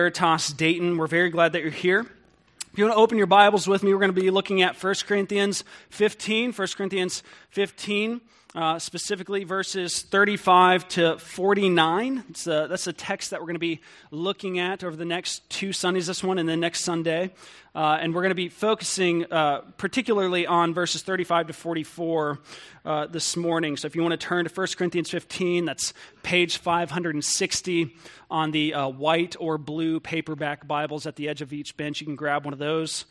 Veritas Dayton. We're very glad that you're here. If you want to open your Bibles with me, we're going to be looking at 1 Corinthians 15. 1 Corinthians 15, uh, specifically verses 35 to 49. A, that's a text that we're going to be looking at over the next two Sundays, this one and the next Sunday. Uh, and we're going to be focusing uh, particularly on verses 35 to 44 uh, this morning. So if you want to turn to 1 Corinthians 15, that's page 560 on the uh, white or blue paperback Bibles at the edge of each bench. You can grab one of those.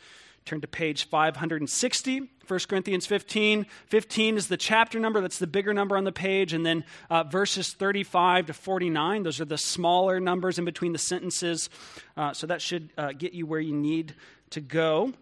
Turn to page 560, 1 Corinthians 15. 15 is the chapter number, that's the bigger number on the page. And then uh, verses 35 to 49, those are the smaller numbers in between the sentences. Uh, so that should uh, get you where you need to go.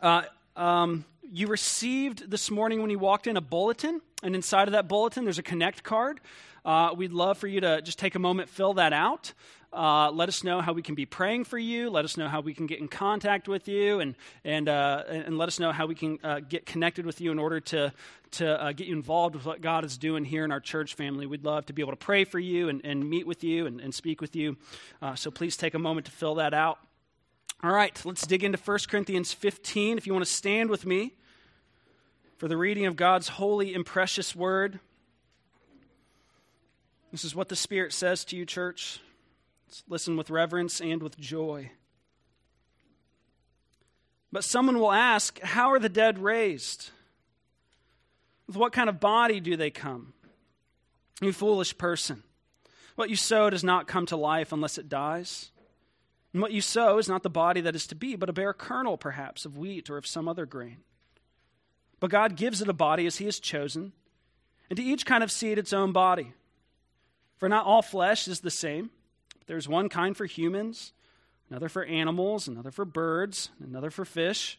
Uh, um, you received this morning when you walked in a bulletin, and inside of that bulletin, there's a connect card. Uh, we'd love for you to just take a moment, fill that out. Uh, let us know how we can be praying for you. Let us know how we can get in contact with you, and and uh, and let us know how we can uh, get connected with you in order to to uh, get you involved with what God is doing here in our church family. We'd love to be able to pray for you and, and meet with you and, and speak with you. Uh, so please take a moment to fill that out. All right, let's dig into 1 Corinthians 15. If you want to stand with me for the reading of God's holy and precious word. This is what the Spirit says to you, church. Listen with reverence and with joy. But someone will ask, How are the dead raised? With what kind of body do they come? You foolish person. What you sow does not come to life unless it dies. And what you sow is not the body that is to be, but a bare kernel, perhaps, of wheat or of some other grain. But God gives it a body as He has chosen, and to each kind of seed its own body. For not all flesh is the same. There's one kind for humans, another for animals, another for birds, another for fish.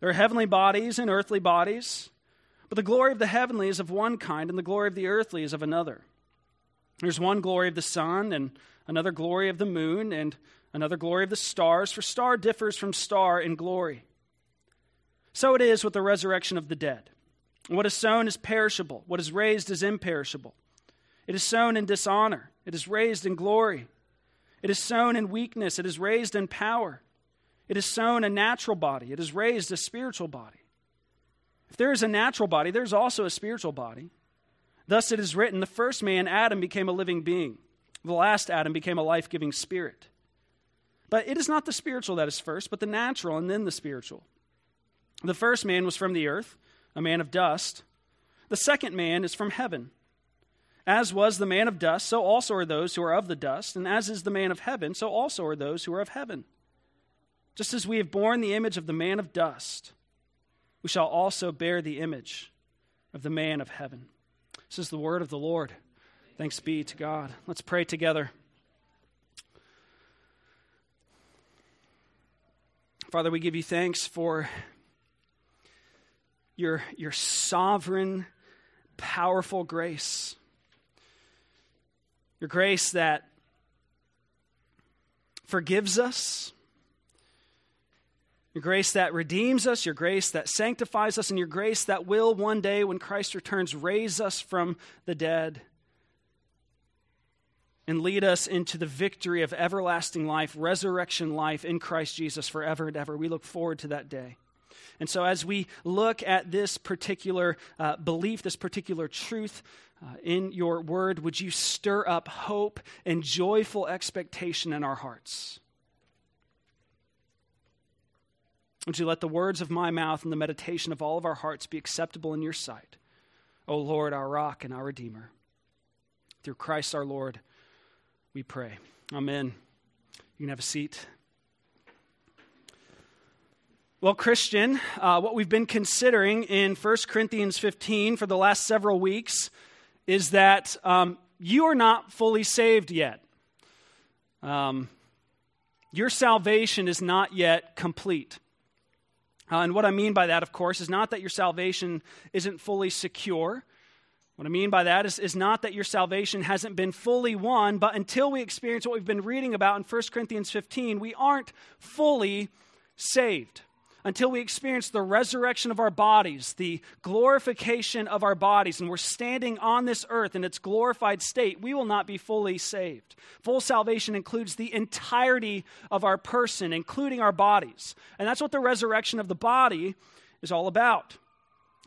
There are heavenly bodies and earthly bodies, but the glory of the heavenly is of one kind, and the glory of the earthly is of another. There's one glory of the sun, and another glory of the moon, and another glory of the stars, for star differs from star in glory. So it is with the resurrection of the dead. What is sown is perishable, what is raised is imperishable. It is sown in dishonor, it is raised in glory. It is sown in weakness, it is raised in power. It is sown a natural body, it is raised a spiritual body. If there is a natural body, there is also a spiritual body. Thus it is written the first man, Adam, became a living being, the last Adam became a life giving spirit. But it is not the spiritual that is first, but the natural, and then the spiritual. The first man was from the earth, a man of dust. The second man is from heaven. As was the man of dust, so also are those who are of the dust, and as is the man of heaven, so also are those who are of heaven. Just as we have borne the image of the man of dust, we shall also bear the image of the man of heaven. This is the word of the Lord. Thanks be to God. Let's pray together. Father, we give you thanks for your, your sovereign, powerful grace. Your grace that forgives us, your grace that redeems us, your grace that sanctifies us, and your grace that will one day, when Christ returns, raise us from the dead and lead us into the victory of everlasting life, resurrection life in Christ Jesus forever and ever. We look forward to that day. And so, as we look at this particular uh, belief, this particular truth, uh, in your word, would you stir up hope and joyful expectation in our hearts? Would you let the words of my mouth and the meditation of all of our hearts be acceptable in your sight? O Lord, our rock and our Redeemer. Through Christ our Lord, we pray. Amen. You can have a seat. Well, Christian, uh, what we've been considering in 1 Corinthians 15 for the last several weeks is that um, you are not fully saved yet. Um, your salvation is not yet complete. Uh, and what I mean by that, of course, is not that your salvation isn't fully secure. What I mean by that is, is not that your salvation hasn't been fully won, but until we experience what we've been reading about in 1 Corinthians 15, we aren't fully saved. Until we experience the resurrection of our bodies, the glorification of our bodies, and we're standing on this earth in its glorified state, we will not be fully saved. Full salvation includes the entirety of our person, including our bodies. And that's what the resurrection of the body is all about.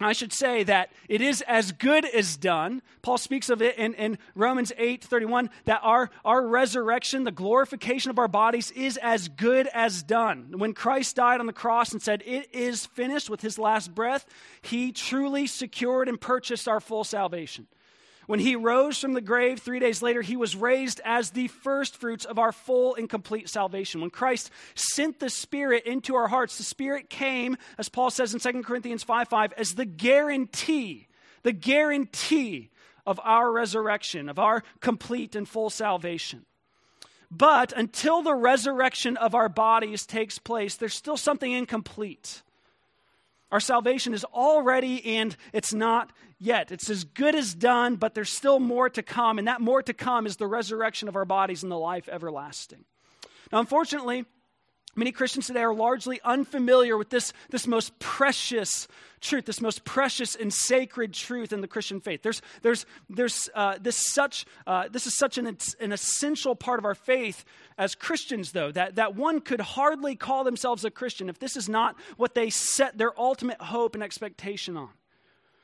I should say that it is as good as done. Paul speaks of it in, in Romans 8 31 that our, our resurrection, the glorification of our bodies, is as good as done. When Christ died on the cross and said, It is finished with his last breath, he truly secured and purchased our full salvation. When he rose from the grave three days later, he was raised as the first fruits of our full and complete salvation. When Christ sent the Spirit into our hearts, the Spirit came, as Paul says in 2 Corinthians 5 5, as the guarantee, the guarantee of our resurrection, of our complete and full salvation. But until the resurrection of our bodies takes place, there's still something incomplete. Our salvation is already and it's not yet. It's as good as done, but there's still more to come. And that more to come is the resurrection of our bodies and the life everlasting. Now, unfortunately, Many Christians today are largely unfamiliar with this, this most precious truth, this most precious and sacred truth in the Christian faith. There's, there's, there's uh, this, such, uh, this is such an, an essential part of our faith as Christians, though, that, that one could hardly call themselves a Christian if this is not what they set their ultimate hope and expectation on.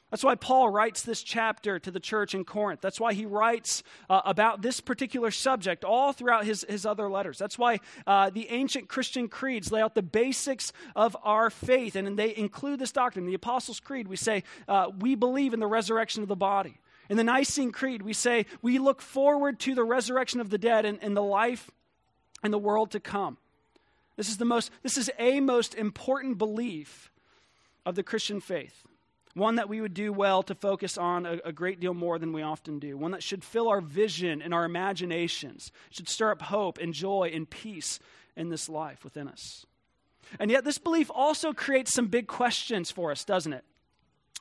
That's why Paul writes this chapter to the church in Corinth. That's why he writes uh, about this particular subject all throughout his, his other letters. That's why uh, the ancient Christian creeds lay out the basics of our faith, and they include this doctrine. In the Apostles' Creed, we say, uh, We believe in the resurrection of the body. In the Nicene Creed, we say, We look forward to the resurrection of the dead and, and the life and the world to come. This is, the most, this is a most important belief of the Christian faith one that we would do well to focus on a, a, great deal more than we often do, one that should fill our vision and our imaginations, should stir up hope and joy and peace in this life within us. And yet, this belief also creates some big questions for us, doesn't it?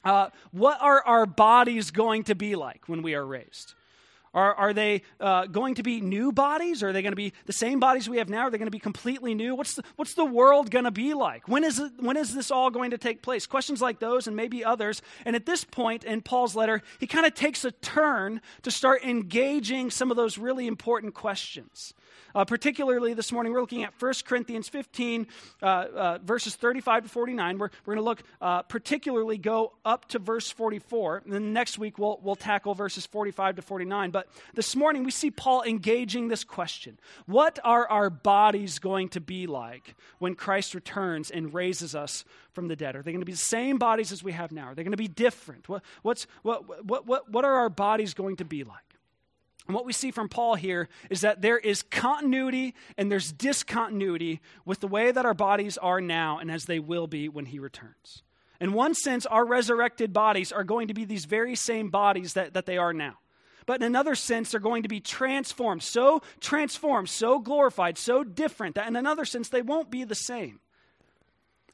Uh, what are our bodies going to be like when we are raised? Are, are they uh, going to be new bodies? Are they going to be the same bodies we have now? Are they going to be completely new? What's the, what's the world going to be like? When is, it, when is this all going to take place? Questions like those and maybe others. And at this point in Paul's letter, he kind of takes a turn to start engaging some of those really important questions. Uh, particularly this morning, we're looking at 1 Corinthians 15, uh, uh, verses 35 to 49. We're, we're going to look uh, particularly go up to verse 44. And then next week, we'll, we'll tackle verses 45 to 49. But this morning, we see Paul engaging this question What are our bodies going to be like when Christ returns and raises us from the dead? Are they going to be the same bodies as we have now? Are they going to be different? What, what's, what, what, what, what are our bodies going to be like? And what we see from Paul here is that there is continuity and there's discontinuity with the way that our bodies are now and as they will be when he returns. In one sense, our resurrected bodies are going to be these very same bodies that, that they are now. But in another sense, they're going to be transformed, so transformed, so glorified, so different that in another sense, they won't be the same.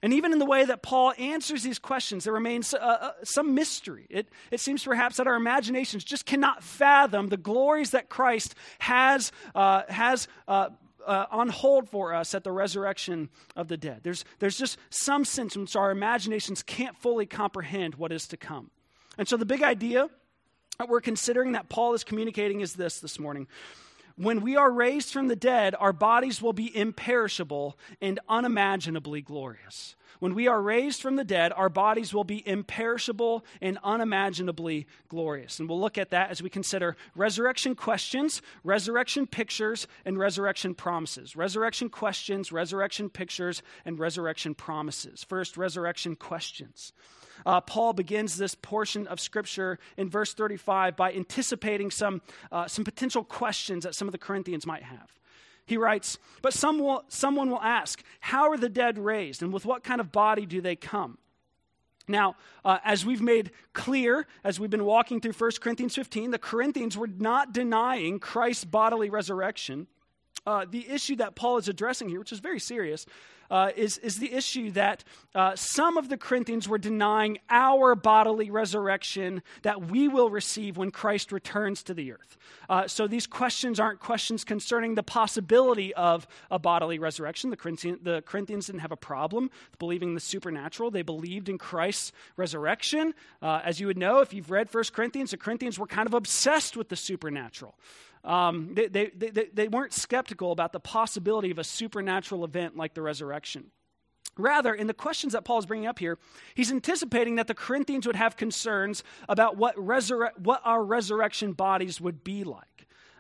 And even in the way that Paul answers these questions, there remains uh, uh, some mystery. It, it seems perhaps that our imaginations just cannot fathom the glories that Christ has, uh, has uh, uh, on hold for us at the resurrection of the dead. There's, there's just some sense in which our imaginations can't fully comprehend what is to come. And so the big idea that we're considering that Paul is communicating is this this morning when we are raised from the dead, our bodies will be imperishable and unimaginably glorious. When we are raised from the dead, our bodies will be imperishable and unimaginably glorious. And we'll look at that as we consider resurrection questions, resurrection pictures, and resurrection promises. Resurrection questions, resurrection pictures, and resurrection promises. First, resurrection questions uh, Paul begins this portion of Scripture in verse 35 by anticipating some, uh, some potential questions that some of the Corinthians might have. He writes, But some will, someone will ask, How are the dead raised, and with what kind of body do they come? Now, uh, as we've made clear, as we've been walking through 1 Corinthians 15, the Corinthians were not denying Christ's bodily resurrection. Uh, the issue that Paul is addressing here, which is very serious, uh, is, is the issue that uh, some of the Corinthians were denying our bodily resurrection that we will receive when Christ returns to the earth. Uh, so these questions aren't questions concerning the possibility of a bodily resurrection. The, Corinthian, the Corinthians didn't have a problem believing the supernatural, they believed in Christ's resurrection. Uh, as you would know, if you've read 1 Corinthians, the Corinthians were kind of obsessed with the supernatural. Um, they, they, they, they weren't skeptical about the possibility of a supernatural event like the resurrection. Rather, in the questions that Paul is bringing up here, he's anticipating that the Corinthians would have concerns about what, resurre- what our resurrection bodies would be like.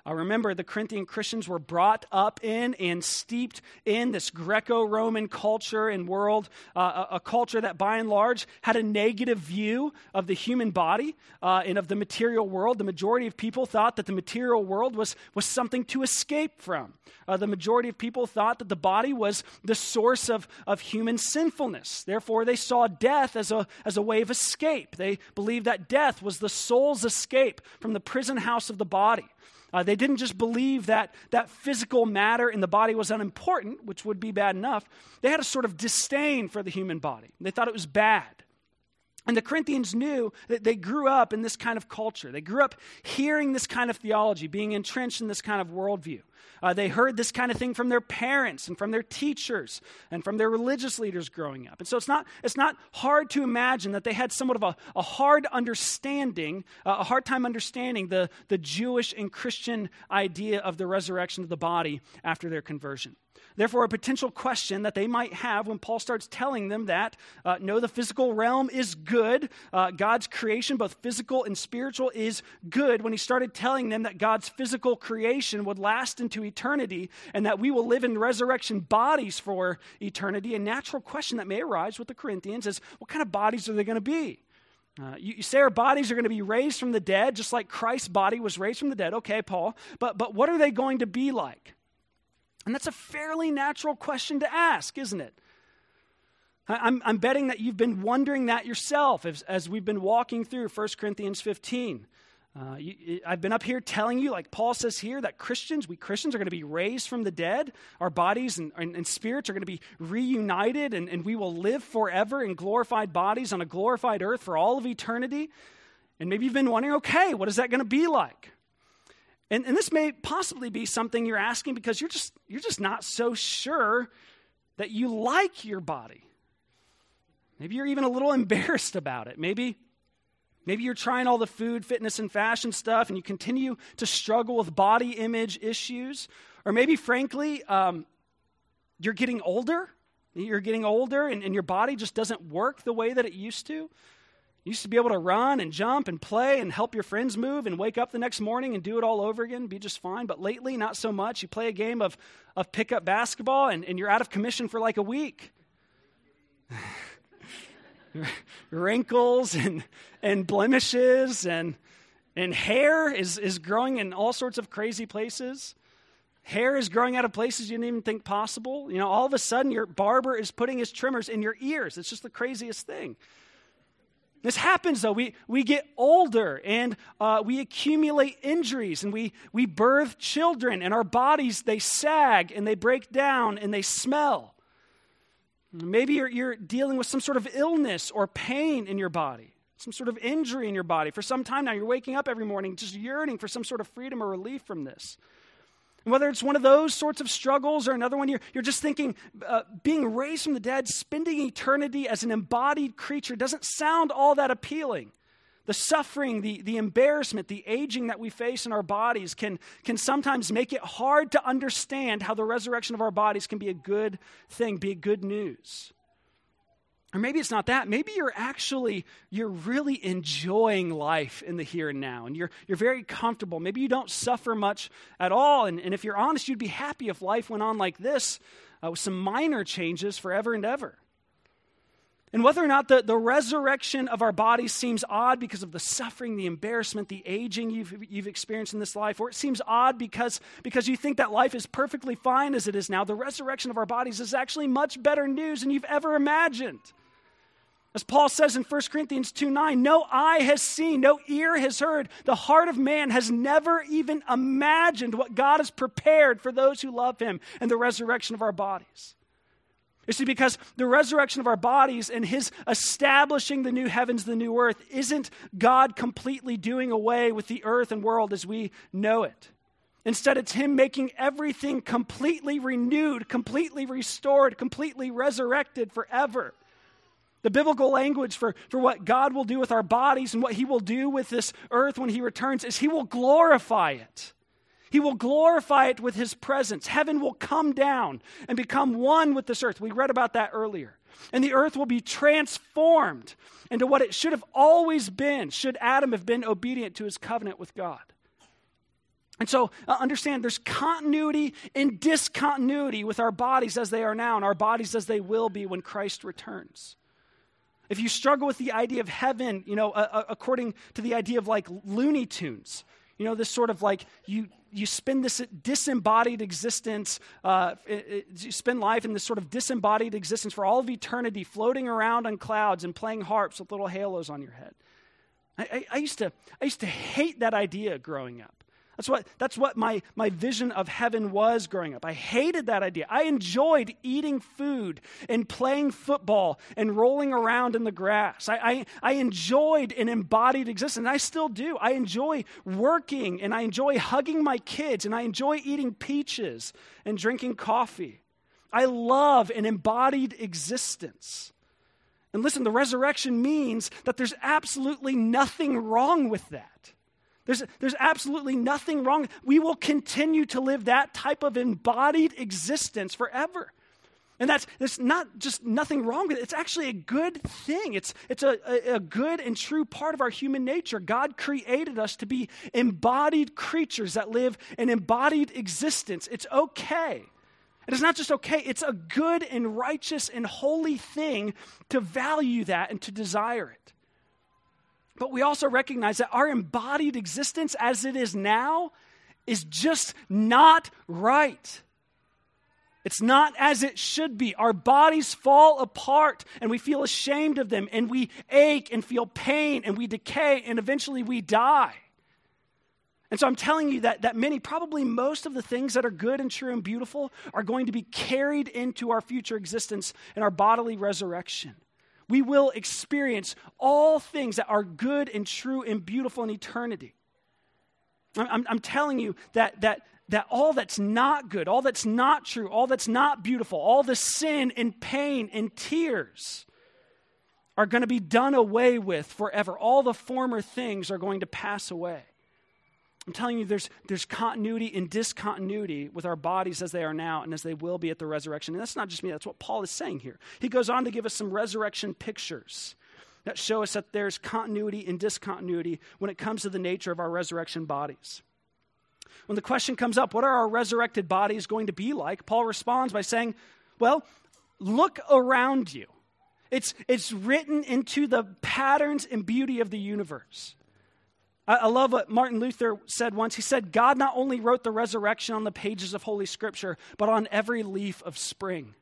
Uh, remember, the Corinthian Christians were brought up in and steeped in this Greco Roman culture and world, uh, a, a, culture that by and large had a negative view of the human body uh, and of the material world. The majority of people thought that the material world was, was something to escape from. Uh, the majority of people thought that the body was the source of, of human sinfulness. Therefore, they saw death as a, as a way of escape. They believed that death was the soul's escape from the prison house of the body. Uh, they didn't just believe that, that physical matter in the body was unimportant, which would be bad enough. They had a sort of disdain for the human body. They thought it was bad. And the Corinthians knew that they grew up in this kind of culture. They grew up hearing this kind of theology, being entrenched in this kind of worldview. Uh, they heard this kind of thing from their parents and from their teachers and from their religious leaders growing up. And so it's not, it's not hard to imagine that they had somewhat of a, a hard understanding, uh, a hard time understanding the, the Jewish and Christian idea of the resurrection of the body after their conversion. Therefore, a potential question that they might have when Paul starts telling them that uh, no, the physical realm is good, uh, God's creation, both physical and spiritual, is good, when he started telling them that God's physical creation would last into eternity and that we will live in resurrection bodies for eternity, a natural question that may arise with the Corinthians is what kind of bodies are they going to be? Uh, you, you, say our bodies are going to be raised from the dead, just like Christ's body was raised from the dead. Okay, Paul, but, but what are they going to be like? And that's a fairly natural question to ask, isn't it? I'm, I'm betting that you've been wondering that yourself as, as we've been walking through 1 Corinthians 15. Uh, you, I've been up here telling you, like Paul says here, that Christians, we Christians are going to be raised from the dead. Our bodies and, and, and spirits are going to be reunited, and, and we will live forever in glorified bodies on a glorified earth for all of eternity. And maybe you've been wondering, okay, what is that going to be like? And, and this may possibly be something you're asking because you're just, you're just not so sure that you like your body. Maybe you're even a little embarrassed about it. Maybe, maybe you're trying all the food, fitness, and fashion stuff and you continue to struggle with body image issues. Or maybe, frankly, um, you're getting older. You're getting older and, and your body just doesn't work the way that it used to. You used to be able to run and jump and play and help your friends move and wake up the next morning and do it all over again, be just fine. But lately, not so much. You play a game of, of pickup basketball and, and you're out of commission for like a week. Wrinkles and, and blemishes and, and hair is, is growing in all sorts of crazy places. Hair is growing out of places you didn't even think possible. You know, all of a sudden, your barber is putting his trimmers in your ears. It's just the craziest thing. This happens though. We, we get older and uh, we accumulate injuries and we, we birth children and our bodies, they sag and they break down and they smell. Maybe you're, you're dealing with some sort of illness or pain in your body, some sort of injury in your body. For some time now, you're waking up every morning just yearning for some sort of freedom or relief from this. Whether it's one of those sorts of struggles or another one, you're, you're just thinking uh, being raised from the dead, spending eternity as an embodied creature doesn't sound all that appealing. The suffering, the, the embarrassment, the aging that we face in our bodies can, can sometimes make it hard to understand how the resurrection of our bodies can be a good thing, be good news. Or maybe it's not that. Maybe you're actually, you're really enjoying life in the here and now, and you're, you're very comfortable. Maybe you don't suffer much at all. And, and if you're honest, you'd be happy if life went on like this uh, with some minor changes forever and ever. And whether or not the, the resurrection of our bodies seems odd because of the suffering, the embarrassment, the aging you've, you've experienced in this life, or it seems odd because, because you think that life is perfectly fine as it is now, the resurrection of our bodies is actually much better news than you've ever imagined. As Paul says in 1 Corinthians 2 9, no eye has seen, no ear has heard, the heart of man has never even imagined what God has prepared for those who love him and the resurrection of our bodies. You see, because the resurrection of our bodies and His establishing the new heavens, the new earth, isn't God completely doing away with the earth and world as we know it. Instead, it's Him making everything completely renewed, completely restored, completely resurrected forever. The biblical language for, for what God will do with our bodies and what He will do with this earth when He returns is He will glorify it. He will glorify it with His presence. Heaven will come down and become one with this earth. We read about that earlier. And the earth will be transformed into what it should have always been, should Adam have been obedient to his covenant with God. And so uh, understand there's continuity and discontinuity with our bodies as they are now and our bodies as they will be when Christ returns. If you struggle with the idea of heaven, you know, uh, according to the idea of like Looney Tunes, you know, this sort of like you you spend this disembodied existence, uh, it, it, you spend life in this sort of disembodied existence for all of eternity, floating around on clouds and playing harps with little halos on your head. I, I, I used to I used to hate that idea growing up. That's what, that's what my, my vision of heaven was growing up. I hated that idea. I enjoyed eating food and playing football and rolling around in the grass. I, I, I enjoyed an embodied existence. I still do. I enjoy working and I enjoy hugging my kids and I enjoy eating peaches and drinking coffee. I love an embodied existence. And listen, the resurrection means that there's absolutely nothing wrong with that. There's, there's absolutely nothing wrong. We will continue to live that type of embodied existence forever. And that's, that's not just nothing wrong with it. It's actually a good thing. It's, it's a, a, a good and true part of our human nature. God created us to be embodied creatures that live an embodied existence. It's okay. It is not just okay, it's a good and righteous and holy thing to value that and to desire it. But we also recognize that our embodied existence as it is now is just not right. It's not as it should be. Our bodies fall apart and we feel ashamed of them and we ache and feel pain and we decay and eventually we die. And so I'm telling you that, that many, probably most of the things that are good and true and beautiful, are going to be carried into our future existence and our bodily resurrection we will experience all things that are good and true and beautiful in eternity. I'm, I'm, telling you that, that, that all that's not good, all that's not true, all that's not beautiful, all the sin and pain and tears are going to be done away with forever. All the former things are going to pass away. I'm telling you, there's, there's continuity and discontinuity with our bodies as they are now and as they will be at the resurrection. And that's not just me, that's what Paul is saying here. He goes on to give us some resurrection pictures that show us that there's continuity and discontinuity when it comes to the nature of our resurrection bodies. When the question comes up, what are our resurrected bodies going to be like? Paul responds by saying, Well, look around you. It's, it's written into the patterns and beauty of the universe. I, love what Martin Luther said once. He said, God not only wrote the resurrection on the pages of Holy Scripture, but on every leaf of spring.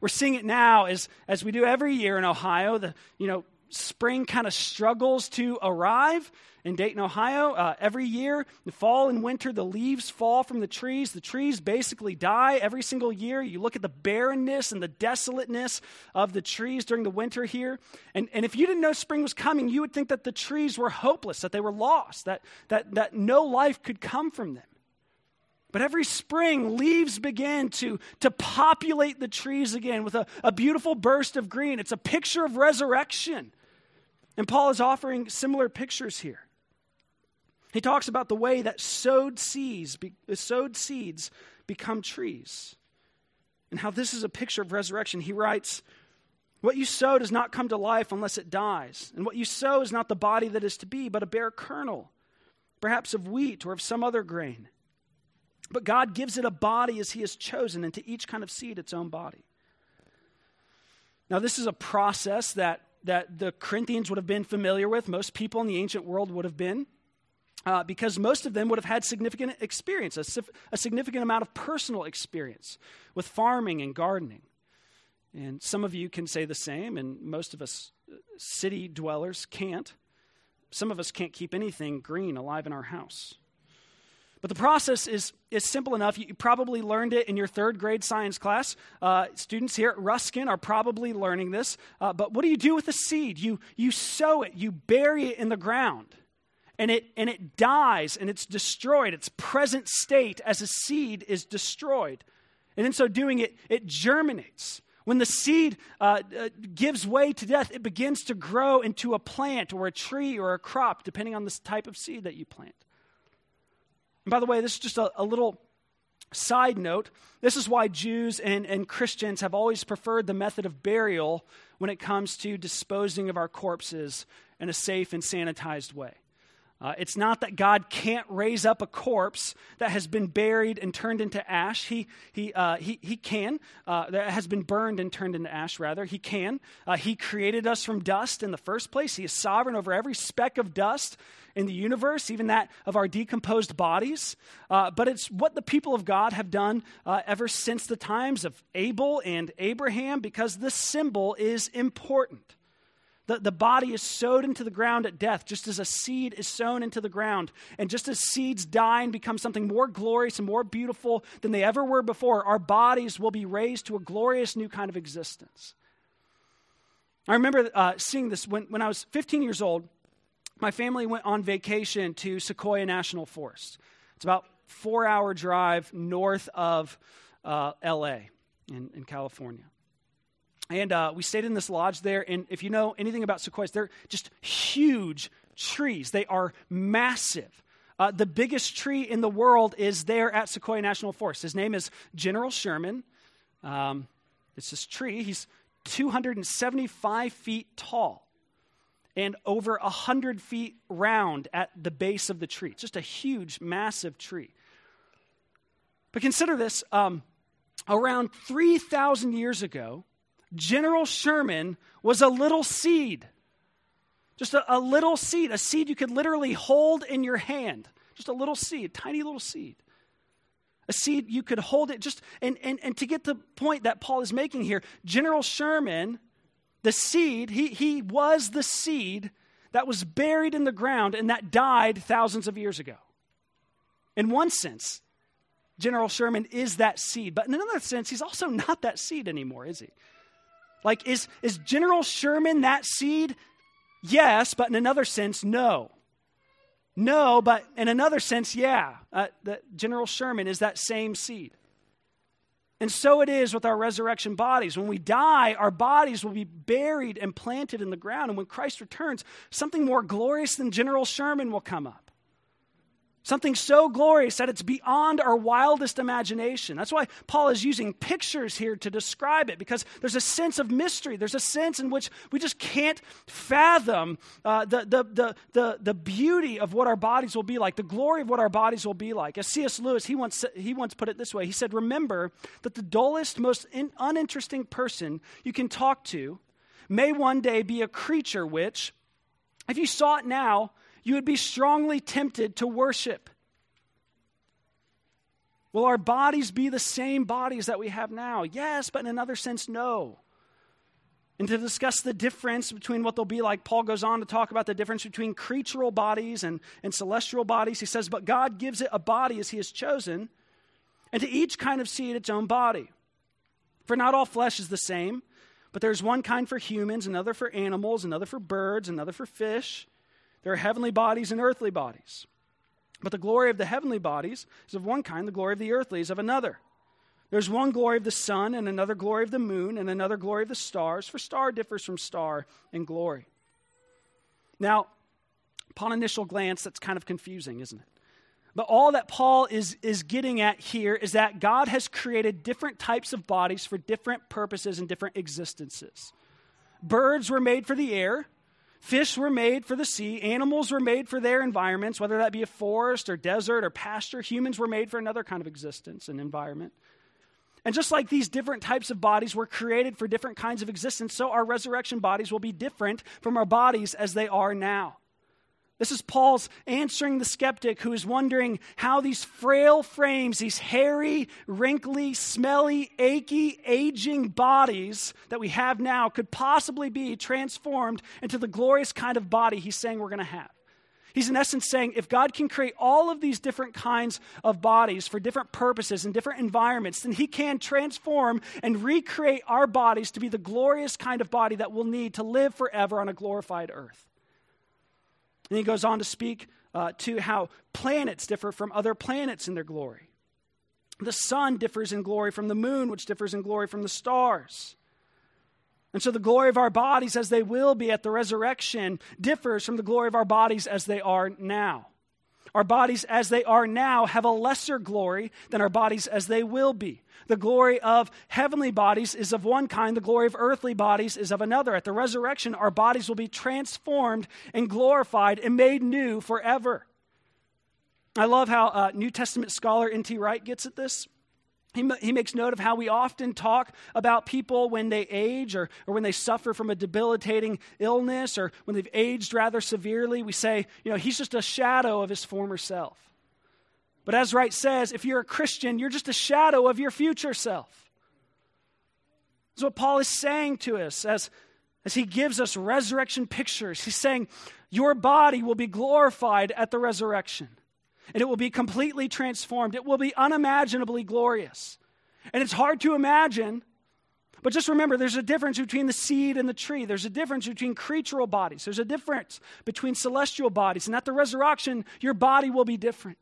We're seeing it now as, as we do every year in Ohio. The, you know, spring kind of struggles to arrive in Dayton, Ohio. Uh, every year, fall and winter, the leaves fall from the trees. The trees basically die every single year. You look at the barrenness and the desolateness of the trees during the winter here. And, and if you didn't know spring was coming, you would think that the trees were hopeless, that they were lost, that, that, that no life could come from them. But every spring, leaves begin to, to populate the trees again with a, a beautiful burst of green. It's a picture of resurrection. And Paul is offering similar pictures here. He talks about the way that sowed seeds, be, sowed seeds become trees, and how this is a picture of resurrection. He writes, What you sow does not come to life unless it dies. And what you sow is not the body that is to be, but a bare kernel, perhaps of wheat or of some other grain. But God gives it a body as He has chosen, and to each kind of seed its own body. Now, this is a process that that the Corinthians would have been familiar with, most people in the ancient world would have been, uh, because most of them would have had significant experience, a, a significant amount of personal experience with farming and gardening. And some of you can say the same, and most of us uh, city dwellers can't. Some of us can't keep anything green alive in our house. But the process is, is simple enough. You probably learned it in your third grade science class. Uh, students here at Ruskin are probably learning this. Uh, but what do you do with a seed? You, you sow it, you bury it in the ground, and it, and it dies and it's destroyed. Its present state as a seed is destroyed. And in so doing, it, it germinates. When the seed uh, uh, gives way to death, it begins to grow into a plant or a tree or a crop, depending on the type of seed that you plant. And by the way, this is just a, a little side note. This is why Jews and, and Christians have always preferred the method of burial when it comes to disposing of our corpses in a safe and sanitized way. Uh, it's not that God can't raise up a corpse that has been buried and turned into ash. He, he, uh, he, he can, uh, that has been burned and turned into ash, rather. He can. Uh, he created us from dust in the first place. He is sovereign over every speck of dust in the universe, even that of our decomposed bodies. Uh, but it's what the people of God have done uh, ever since the times of Abel and Abraham because this symbol is important. The, the body is sowed into the ground at death, just as a seed is sown into the ground. And just as seeds die and become something more glorious and more beautiful than they ever were before, our bodies will be raised to a glorious new kind of existence. I remember uh, seeing this when, when I was 15 years old. My family went on vacation to Sequoia National Forest. It's about four hour drive north of uh, LA in, in California. And uh, we stayed in this lodge there. And if you know anything about sequoias, they're just huge trees. They are massive. Uh, the biggest tree in the world is there at Sequoia National Forest. His name is General Sherman. Um, it's this tree. He's 275 feet tall and over 100 feet round at the base of the tree. Just a huge, massive tree. But consider this um, around 3,000 years ago, General Sherman was a little seed. Just a, a, little seed, a seed you could literally hold in your hand. Just a little seed, tiny little seed. A seed you could hold it just, and, and, and to get the point that Paul is making here, General Sherman, the seed, he, he was the seed that was buried in the ground and that died thousands of years ago. In one sense, General Sherman is that seed, but in another sense, he's also not that seed anymore, is he? Like, is, is General Sherman that seed? Yes, but in another sense, no. No, but in another sense, yeah. Uh, General Sherman is that same seed. And so it is with our resurrection bodies. When we die, our bodies will be buried and planted in the ground. And when Christ returns, something more glorious than General Sherman will come up. Something so glorious that it's beyond our wildest imagination. That's why Paul is using pictures here to describe it, because there's a sense of mystery. There's a sense in which we just can't fathom uh, the, the, the, the, the beauty of what our bodies will be like, the glory of what our bodies will be like. As C.S. Lewis, he once, he once put it this way He said, Remember that the dullest, most in, uninteresting person you can talk to may one day be a creature which, if you saw it now, you would be strongly tempted to worship. Will our bodies be the same bodies that we have now? Yes, but in another sense, no. And to discuss the difference between what they'll be like, Paul goes on to talk about the difference between creatural bodies and, and celestial bodies. He says, But God gives it a body as He has chosen, and to each kind of seed its own body. For not all flesh is the same, but there's one kind for humans, another for animals, another for birds, another for fish. There are heavenly bodies and earthly bodies. But the glory of the heavenly bodies is of one kind, the glory of the earthly is of another. There's one glory of the sun, and another glory of the moon, and another glory of the stars, for star differs from star in glory. Now, upon initial glance, that's kind of confusing, isn't it? But all that Paul is, is getting at here is that God has created different types of bodies for different purposes and different existences. Birds were made for the air, Fish were made for the sea, animals were made for their environments, whether that be a forest or desert or pasture. Humans were made for another kind of existence and environment. And just like these different types of bodies were created for different kinds of existence, so our resurrection bodies will be different from our bodies as they are now. This is Paul's answering the skeptic who is wondering how these frail frames, these hairy, wrinkly, smelly, achy, aging bodies that we have now could possibly be transformed into the glorious kind of body he's saying we're going to have. He's in essence saying if God can create all of these different kinds of bodies for different purposes and different environments, then He can transform and recreate our bodies to be the glorious kind of body that we'll need to live forever on a glorified earth. And he goes on to speak uh, to how planets differ from other planets in their glory. The sun differs in glory from the moon, which differs in glory from the stars. And so the glory of our bodies as they will be at the resurrection differs from the glory of our bodies as they are now. Our bodies as they are now have a lesser glory than our bodies as they will be. The glory of heavenly bodies is of one kind, the glory of earthly bodies is of another. At the resurrection, our bodies will be transformed and glorified and made new forever. I love how uh, New Testament scholar N.T. Wright gets at this. He, he makes note of how we often talk about people when they age or, or when they suffer from a debilitating illness or when they've aged rather severely. We say, you know, he's just a shadow of his former self. But as Wright says, if you're a Christian, you're just a shadow of your future self. That's what Paul is saying to us as, as he gives us resurrection pictures. He's saying, Your body will be glorified at the resurrection and it will be completely transformed. It will be unimaginably glorious. And it's hard to imagine, but just remember there's a difference between the seed and the tree. There's a difference between creatural bodies. There's a difference between celestial bodies. And at the resurrection, your body will be different.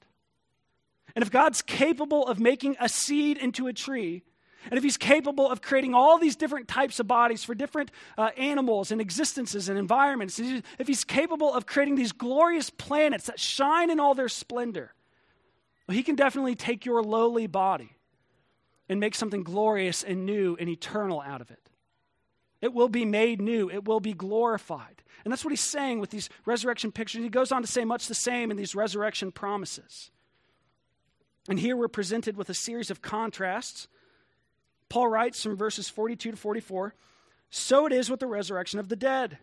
And if God's capable of making a seed into a tree, and if he's capable of creating all these different types of bodies for different uh, animals and existences and environments, if he's capable of creating these glorious planets that shine in all their splendor, well, he can definitely take your lowly body and make something glorious and new and eternal out of it. It will be made new, it will be glorified. And that's what he's saying with these resurrection pictures. He goes on to say much the same in these resurrection promises. And here we're presented with a series of contrasts Paul writes from verses 42 to 44 So it is with the resurrection of the dead.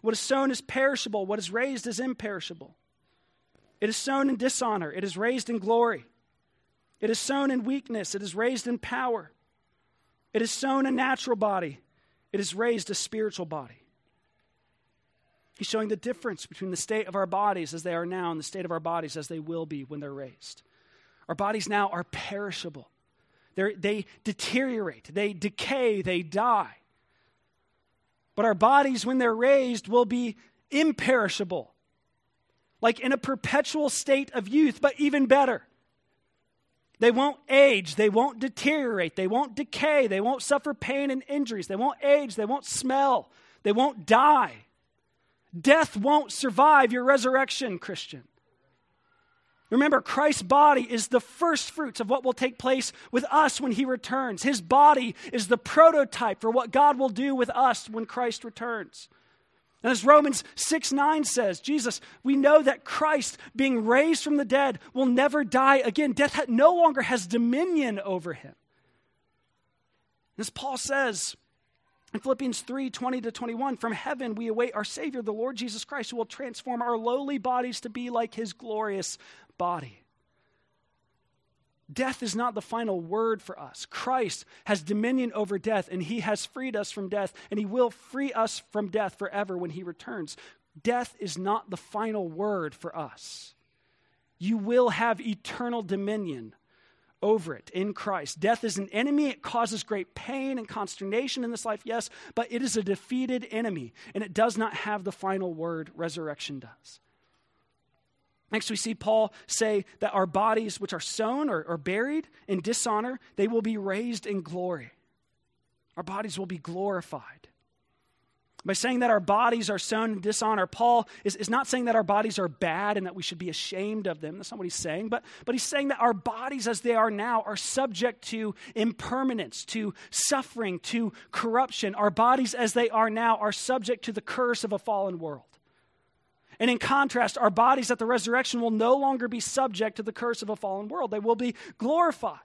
What is sown is perishable, what is raised is imperishable. It is sown in dishonor, it is raised in glory. It is sown in weakness, it is raised in power. It is sown a natural body, it is raised a spiritual body. He's showing the difference between the state of our bodies as they are now and the state of our bodies as they will be when they're raised. Our bodies now are perishable. They're, they deteriorate, they decay, they die. But our bodies, when they're raised, will be imperishable, like in a perpetual state of youth, but even better. They won't age, they won't deteriorate, they won't decay, they won't suffer pain and injuries, they won't age, they won't smell, they won't die. Death won't survive your resurrection, Christian. Remember, Christ's body is the first fruits of what will take place with us when he returns. His body is the prototype for what God will do with us when Christ returns. And as Romans 6 9 says, Jesus, we know that Christ, being raised from the dead, will never die again. Death no longer has dominion over him. As Paul says, in Philippians 3 20 to 21, from heaven we await our Savior, the Lord Jesus Christ, who will transform our lowly bodies to be like his glorious body. Death is not the final word for us. Christ has dominion over death, and he has freed us from death, and he will free us from death forever when he returns. Death is not the final word for us. You will have eternal dominion over it in Christ. Death is an enemy. It causes great pain and consternation in this life, yes, but it is a defeated enemy, and it does not have the final word. Resurrection does. Next, we see Paul say that our bodies, which are sown or, or buried in dishonor, they will be raised in glory. Our bodies will be glorified. By saying that our bodies are sown in dishonor, Paul is, is not saying that our bodies are bad and that we should be ashamed of them. That's not what he's saying. But, but he's saying that our bodies, as they are now, are subject to impermanence, to suffering, to corruption. Our bodies, as they are now, are subject to the curse of a fallen world. And in contrast, our bodies at the resurrection will no longer be subject to the curse of a fallen world. They will be glorified.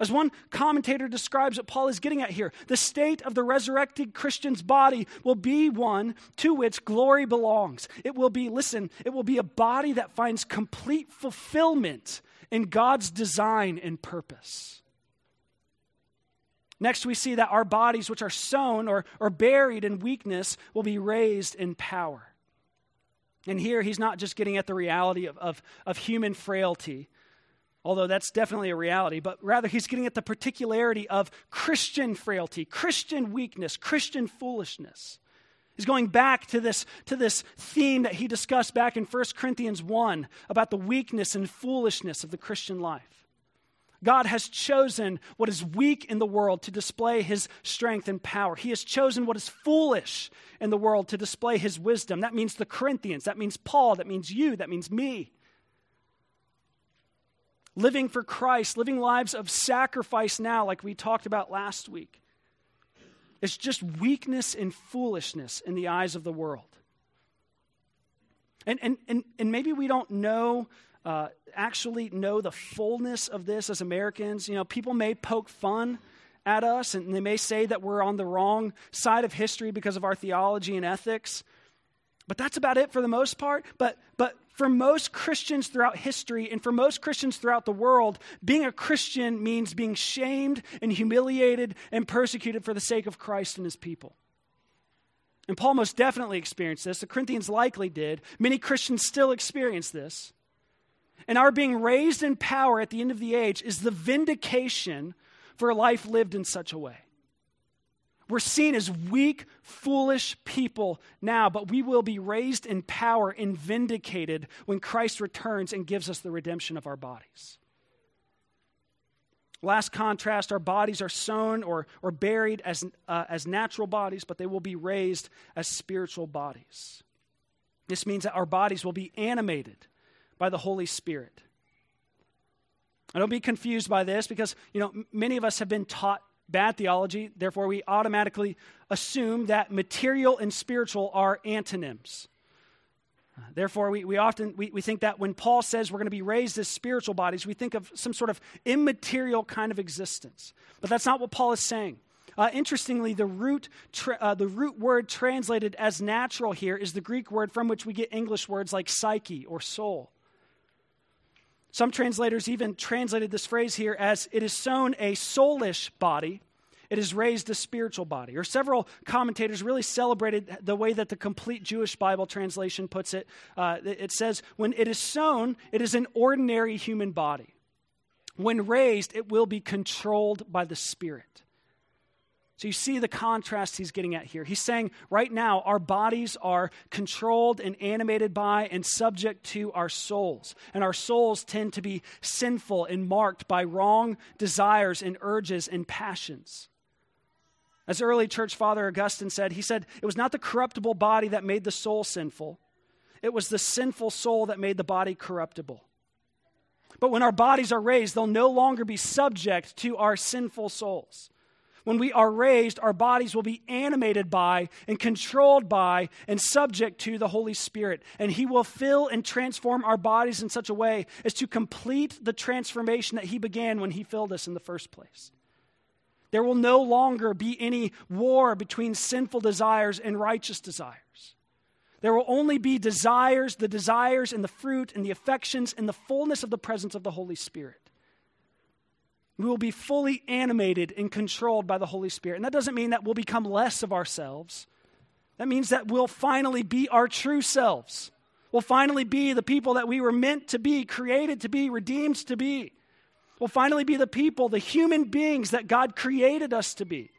As one commentator describes what Paul is getting at here, the state of the resurrected Christian's body will be one to which glory belongs. It will be, listen, it will be a body that finds complete fulfillment in God's design and purpose. Next, we see that our bodies, which are sown or, or buried in weakness, will be raised in power. And here he's not just getting at the reality of, of, of human frailty, although that's definitely a reality, but rather he's getting at the particularity of Christian frailty, Christian weakness, Christian foolishness. He's going back to this, to this theme that he discussed back in 1 Corinthians 1 about the weakness and foolishness of the Christian life. God has chosen what is weak in the world to display his strength and power. He has chosen what is foolish in the world to display his wisdom. That means the Corinthians, that means Paul, that means you, that means me. Living for Christ, living lives of sacrifice now, like we talked about last week, is just weakness and foolishness in the eyes of the world. And, and, and, and maybe we don't know uh, actually know the fullness of this as Americans. You know, people may poke fun at us and they may say that we're on the wrong side of history because of our theology and ethics. But that's about it for the most part. But, but for most Christians throughout history and for most Christians throughout the world, being a Christian means being shamed and humiliated and persecuted for the sake of Christ and his people. And Paul most definitely experienced this. The Corinthians likely did. Many Christians still experience this. And our being raised in power at the end of the age is the vindication for a life lived in such a way. We're seen as weak, foolish people now, but we will be raised in power and vindicated when Christ returns and gives us the redemption of our bodies. Last contrast our bodies are sown or, or buried as, uh, as natural bodies, but they will be raised as spiritual bodies. This means that our bodies will be animated by the Holy Spirit. And don't be confused by this because, you know, many of us have been taught bad theology, therefore we automatically assume that material and spiritual are antonyms. Therefore, we, we often we, we think that when Paul says we're going to be raised as spiritual bodies, we think of some sort of immaterial kind of existence. But that's not what Paul is saying. Uh, interestingly, the root, tra- uh, the root word translated as natural here is the Greek word from which we get English words like psyche or soul. Some translators even translated this phrase here as it is sown a soulish body, it is raised a spiritual body. Or several commentators really celebrated the way that the complete Jewish Bible translation puts it. Uh, it says, when it is sown, it is an ordinary human body. When raised, it will be controlled by the Spirit. So you see the contrast he's getting at here. He's saying right now our bodies are controlled and animated by and subject to our souls. And our souls tend to be sinful and marked by wrong desires and urges and passions. As early church father Augustine said, he said, it was not the corruptible body that made the soul sinful, it was the sinful soul that made the body corruptible. But when our bodies are raised, they'll no longer be subject to our sinful souls. When we are raised, our bodies will be animated by and controlled by and subject to the Holy Spirit. And He will fill and transform our bodies in such a way as to complete the transformation that He began when He filled us in the first place. There will no longer be any war between sinful desires and righteous desires. There will only be desires, the desires and the fruit and the affections and the fullness of the presence of the Holy Spirit. We will be fully animated and controlled by the Holy Spirit. And that doesn't mean that we'll become less of ourselves. That means that we'll finally be our true selves. We'll finally be the people that we were meant to be, created to be, redeemed to be. We'll finally be the people, the human beings that God created us to be.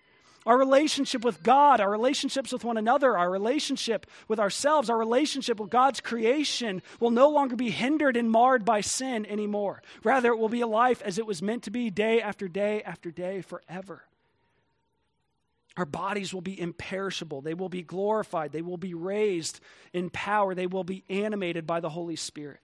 Our relationship with God, our relationships with one another, our relationship with ourselves, our relationship with God's creation will no longer be hindered and marred by sin anymore. Rather, it will be a life as it was meant to be day after day after day forever. Our bodies will be imperishable. They will be glorified. They will be raised in power. They will be animated by the Holy Spirit.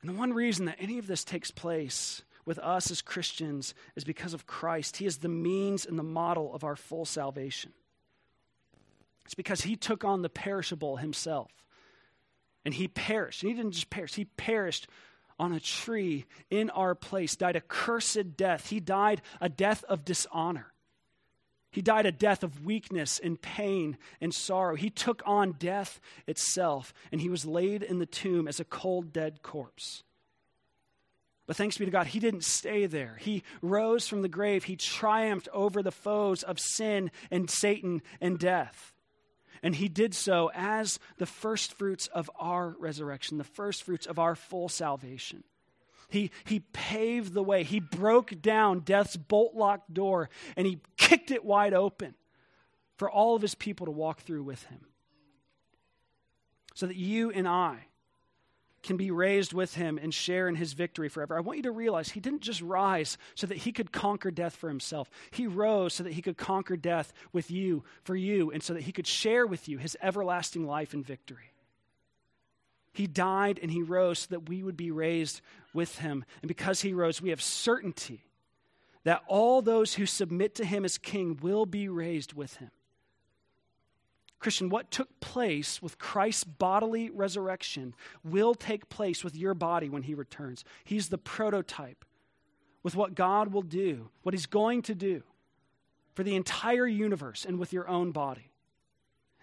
And the one reason that any of this takes place with us as Christians is because of Christ. He is the means and the model of our full salvation. It's because he took on the perishable himself. And he perished. And he didn't just perish, he perished on a tree in our place, died a cursed death. He died a death of dishonor. He died a death of weakness and pain and sorrow. He took on death itself, and he was laid in the tomb as a cold, dead corpse. But thanks be to God, he didn't stay there. He rose from the grave. He triumphed over the foes of sin and Satan and death. And he did so as the first fruits of our resurrection, the first fruits of our full salvation. He, he paved the way. He broke down death's bolt locked door and he kicked it wide open for all of his people to walk through with him. So that you and I can be raised with him and share in his victory forever. I want you to realize he didn't just rise so that he could conquer death for himself. He rose so that he could conquer death with you, for you, and so that he could share with you his everlasting life and victory. He died and he rose so that we would be raised with him. And because he rose, we have certainty that all those who submit to him as king will be raised with him. Christian, what took place with Christ's bodily resurrection will take place with your body when he returns. He's the prototype with what God will do, what he's going to do for the entire universe and with your own body.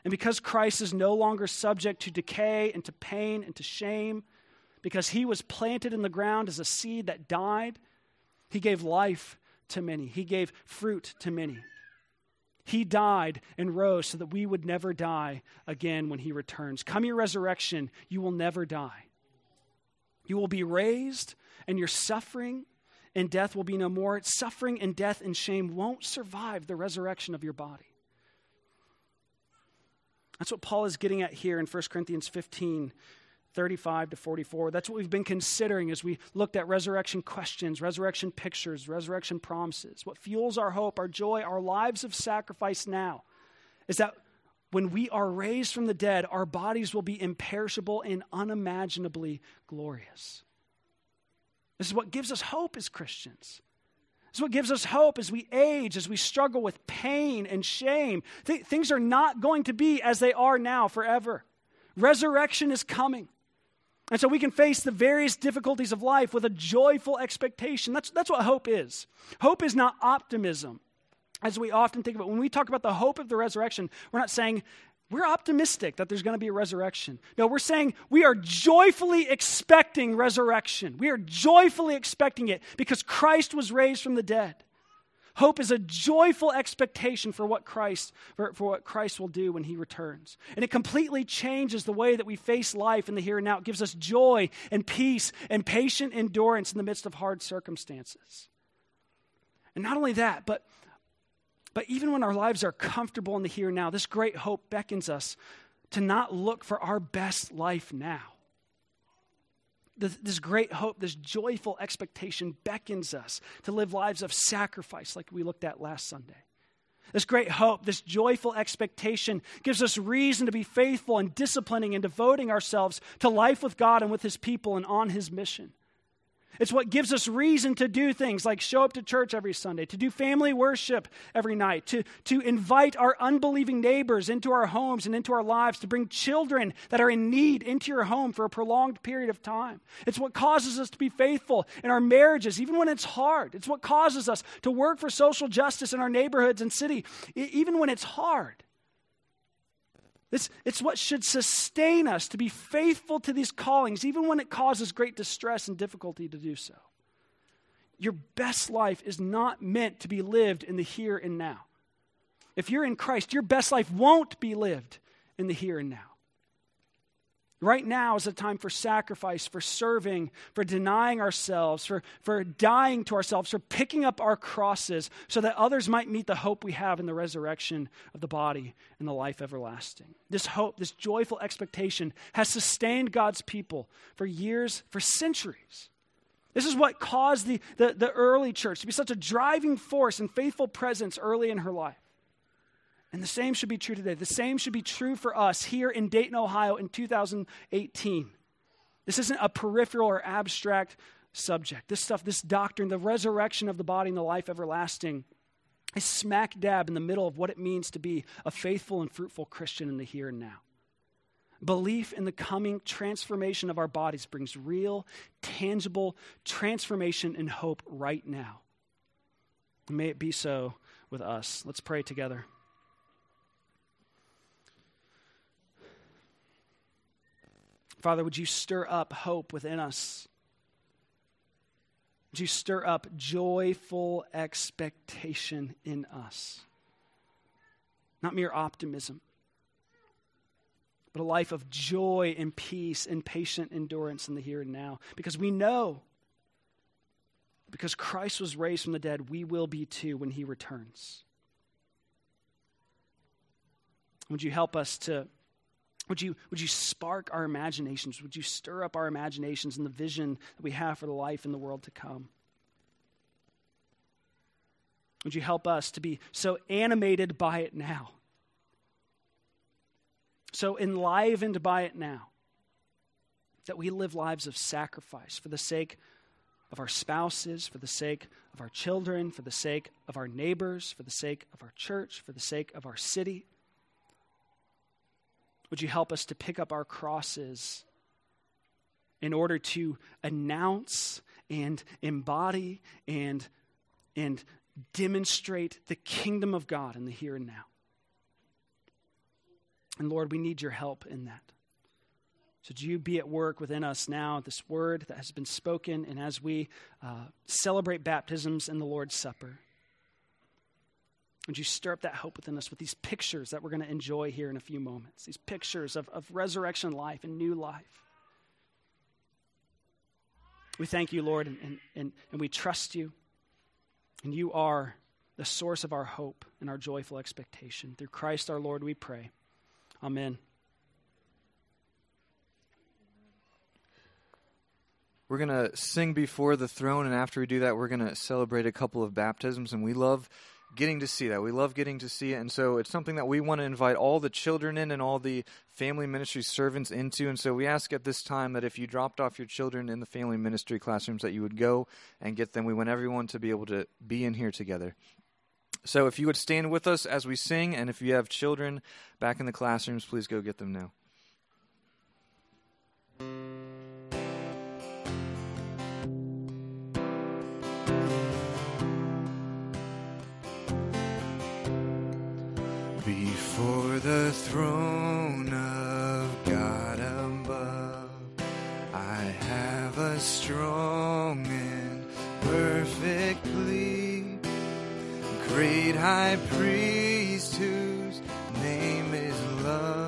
And because Christ is no longer subject to decay and to pain and to shame, because he was planted in the ground as a seed that died, he gave life to many, he gave fruit to many. He died and rose so that we would never die again when he returns. Come your resurrection, you will never die. You will be raised, and your suffering and death will be no more. Suffering and death and shame won't survive the resurrection of your body. That's what Paul is getting at here in 1 Corinthians 15 35 to 44. That's what we've been considering as we looked at resurrection questions, resurrection pictures, resurrection promises. What fuels our hope, our joy, our lives of sacrifice now is that when we are raised from the dead, our bodies will be imperishable and unimaginably glorious. This is what gives us hope as Christians. This is what gives us hope as we age, as we struggle with pain and shame. Th- things are not going to be as they are now forever. Resurrection is coming. And so we can face the various difficulties of life with a joyful expectation. That's, that's what hope is. Hope is not optimism, as we often think about. When we talk about the hope of the resurrection, we're not saying we're optimistic that there's going to be a resurrection. No, we're saying we are joyfully expecting resurrection. We are joyfully expecting it because Christ was raised from the dead. Hope is a joyful expectation for what Christ for, for, what Christ will do when he returns. And it completely changes the way that we face life in the here and now. It gives us joy and peace and patient endurance in the midst of hard circumstances. And not only that, but but even when our lives are comfortable in the here and now, this great hope beckons us to not look for our best life now this great hope, this joyful expectation beckons us to live lives of sacrifice like we looked at last Sunday. This great hope, this joyful expectation gives us reason to be faithful and disciplining and devoting ourselves to life with God and with His people and on His mission. It's what gives us reason to do things like show up to church every Sunday, to do family worship every night, to, to invite our unbelieving neighbors into our homes and into our lives, to bring children that are in need into your home for a prolonged period of time. It's what causes us to be faithful in our marriages, even when it's hard. It's what causes us to work for social justice in our neighborhoods and city, even when it's hard. It's, it's what should sustain us to be faithful to these callings, even when it causes great distress and difficulty to do so. Your best life is not meant to be lived in the here and now. If you're in Christ, your best life won't be lived in the here and now. Right now is a time for sacrifice, for serving, for denying ourselves, for, for dying to ourselves, for picking up our crosses so that others might meet the hope we have in the resurrection of the body and the life everlasting. This hope, this joyful expectation has sustained God's people for years, for centuries. This is what caused the, the, the early church to be such a driving force and faithful presence early in her life. And the same should be true today. The same should be true for us here in Dayton, Ohio in 2018. This isn't a peripheral or abstract subject. This stuff, this doctrine, the resurrection of the body and the life everlasting, is smack dab in the middle of what it means to be a faithful and fruitful Christian in the here and now. Belief in the coming transformation of our bodies brings real, tangible transformation and hope right now. may it be so with us. Let's pray together. Father, would you stir up hope within us? Would you stir up joyful expectation in us? Not mere optimism, but a life of joy and peace and patient endurance in the here and now. Because we know, because Christ was raised from the dead, we will be too when he returns. Would you help us to would you, would you spark our imaginations? Would you stir up our imaginations and the vision that we have for the life in the world to come? Would you help us to be so animated by it now? So enlivened by it now that we live lives of sacrifice for the sake of our spouses, for the sake of our children, for the sake of our neighbors, for the sake of our church, for the sake of our city. Would you help us to pick up our crosses in order to announce and embody and, and demonstrate the kingdom of God in the here and now? And Lord, we need your help in that. So, do you be at work within us now, this word that has been spoken, and as we uh, celebrate baptisms and the Lord's Supper? Would you stir up that hope within us with these pictures that we're going to enjoy here in a few moments? These pictures of, of resurrection life and new life. We thank you, Lord, and, and, and we trust you. And you are the source of our hope and our joyful expectation. Through Christ our Lord, we pray. Amen. We're going to sing before the throne, and after we do that, we're going to celebrate a couple of baptisms. And we love getting to see that. We love getting to see it. And so it's something that we want to invite all the children in and all the family ministry servants into. And so we ask at this time that if you dropped off your children in the family ministry classrooms, that you would go and get them. We want everyone to be able to be in here together. So if you would stand with us as we sing, and if you have children back in the classrooms, please go get them now. The throne of God above, I have a strong and perfect plea. Great high priest whose name is love,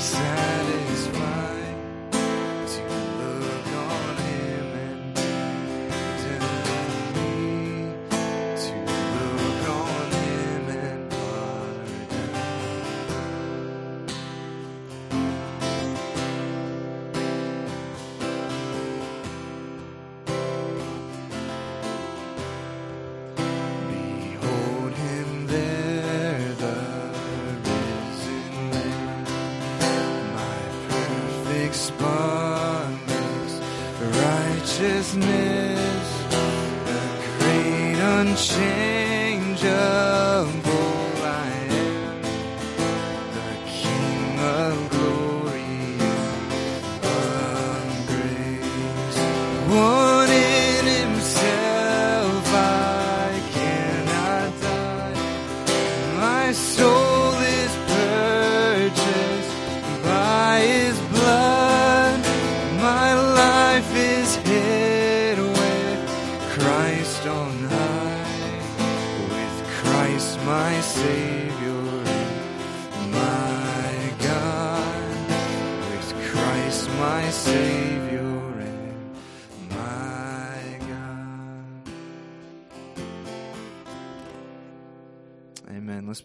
satisfied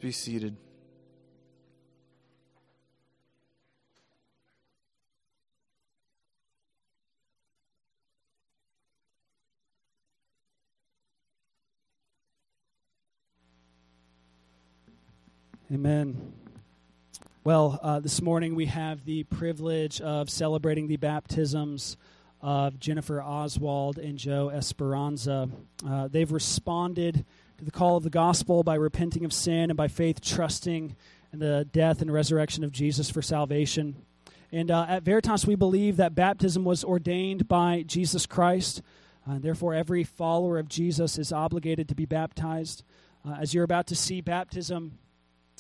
be seated. Amen. Well, uh, this morning we have the privilege of celebrating the baptisms of Jennifer Oswald and Joe Esperanza. Uh, they've responded the call of the gospel by repenting of sin and by faith trusting in the death and resurrection of Jesus for salvation. And uh, at Veritas, we believe that baptism was ordained by Jesus Christ. Uh, therefore, every follower of Jesus is obligated to be baptized. Uh, as you're about to see, baptism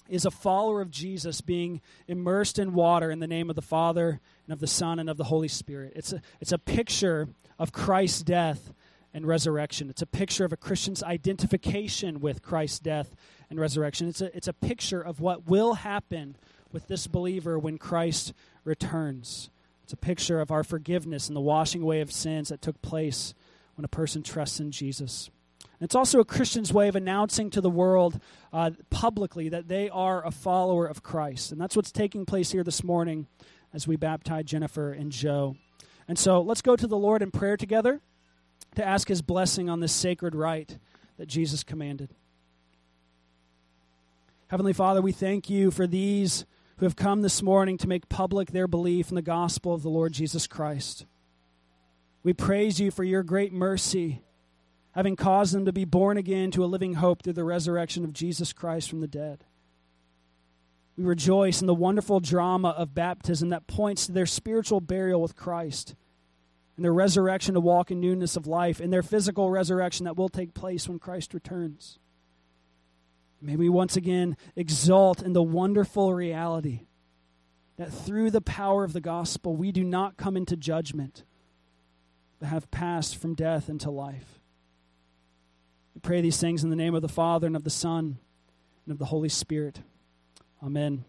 is a follower of Jesus being immersed in water in the name of the Father and of the Son and of the Holy Spirit. It's a, it's a picture of Christ's death and resurrection. It's a picture of a Christian's identification with Christ's death and resurrection. It's a, it's a picture of what will happen with this believer when Christ returns. It's a picture of our forgiveness and the washing away of sins that took place when a person trusts in Jesus. And It's also a Christian's way of announcing to the world uh, publicly that they are a follower of Christ. And that's what's taking place here this morning as we baptize Jennifer and Joe. And so let's go to the Lord in prayer together to ask his blessing on this sacred rite that Jesus commanded. Heavenly Father, we thank you for these who have come this morning to make public their belief in the gospel of the Lord Jesus Christ. We praise you for your great mercy having caused them to be born again to a living hope through the resurrection of Jesus Christ from the dead. We rejoice in the wonderful drama of baptism that points to their spiritual burial with Christ and their resurrection to walk in newness of life and their physical resurrection that will take place when Christ returns. May we once again exalt in the wonderful reality that through the power of the gospel we do not come into judgment, but have passed from death into life. We pray these things in the name of the Father and of the Son and of the Holy Spirit. Amen.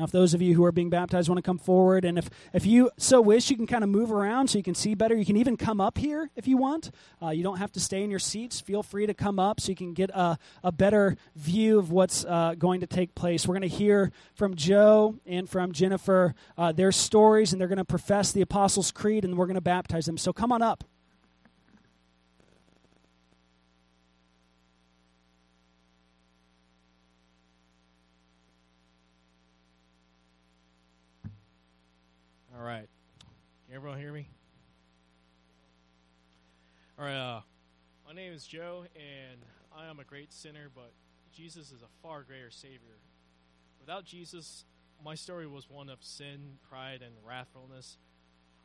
Now, if those of you who are being baptized want to come forward, and if, if you so wish, you can kind of move around so you can see better. You can even come up here if you want. Uh, you don't have to stay in your seats. Feel free to come up so you can get a, a better view of what's uh, going to take place. We're going to hear from Joe and from Jennifer uh, their stories, and they're going to profess the Apostles' Creed, and we're going to baptize them. So come on up. All right. Can everyone hear me? All right. Uh, my name is Joe, and I am a great sinner, but Jesus is a far greater Savior. Without Jesus, my story was one of sin, pride, and wrathfulness.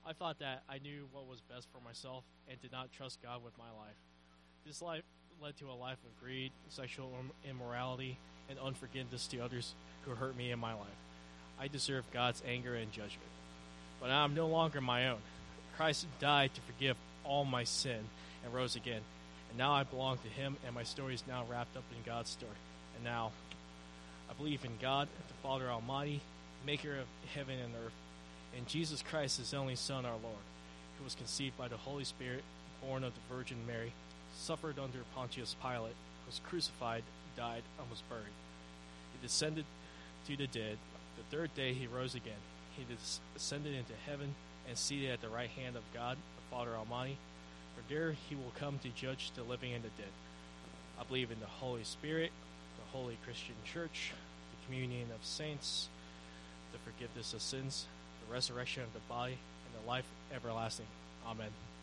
I thought that I knew what was best for myself and did not trust God with my life. This life led to a life of greed, sexual immorality, and unforgiveness to others who hurt me in my life. I deserve God's anger and judgment but I'm no longer my own. Christ died to forgive all my sin and rose again. And now I belong to him, and my story is now wrapped up in God's story. And now I believe in God, the Father Almighty, maker of heaven and earth, and Jesus Christ, his only Son, our Lord, who was conceived by the Holy Spirit, born of the Virgin Mary, suffered under Pontius Pilate, was crucified, died, and was buried. He descended to the dead. The third day he rose again he ascended into heaven and seated at the right hand of God, the Father Almighty. For there he will come to judge the living and the dead. I believe in the Holy Spirit, the holy Christian church, the communion of saints, the forgiveness of sins, the resurrection of the body, and the life everlasting. Amen.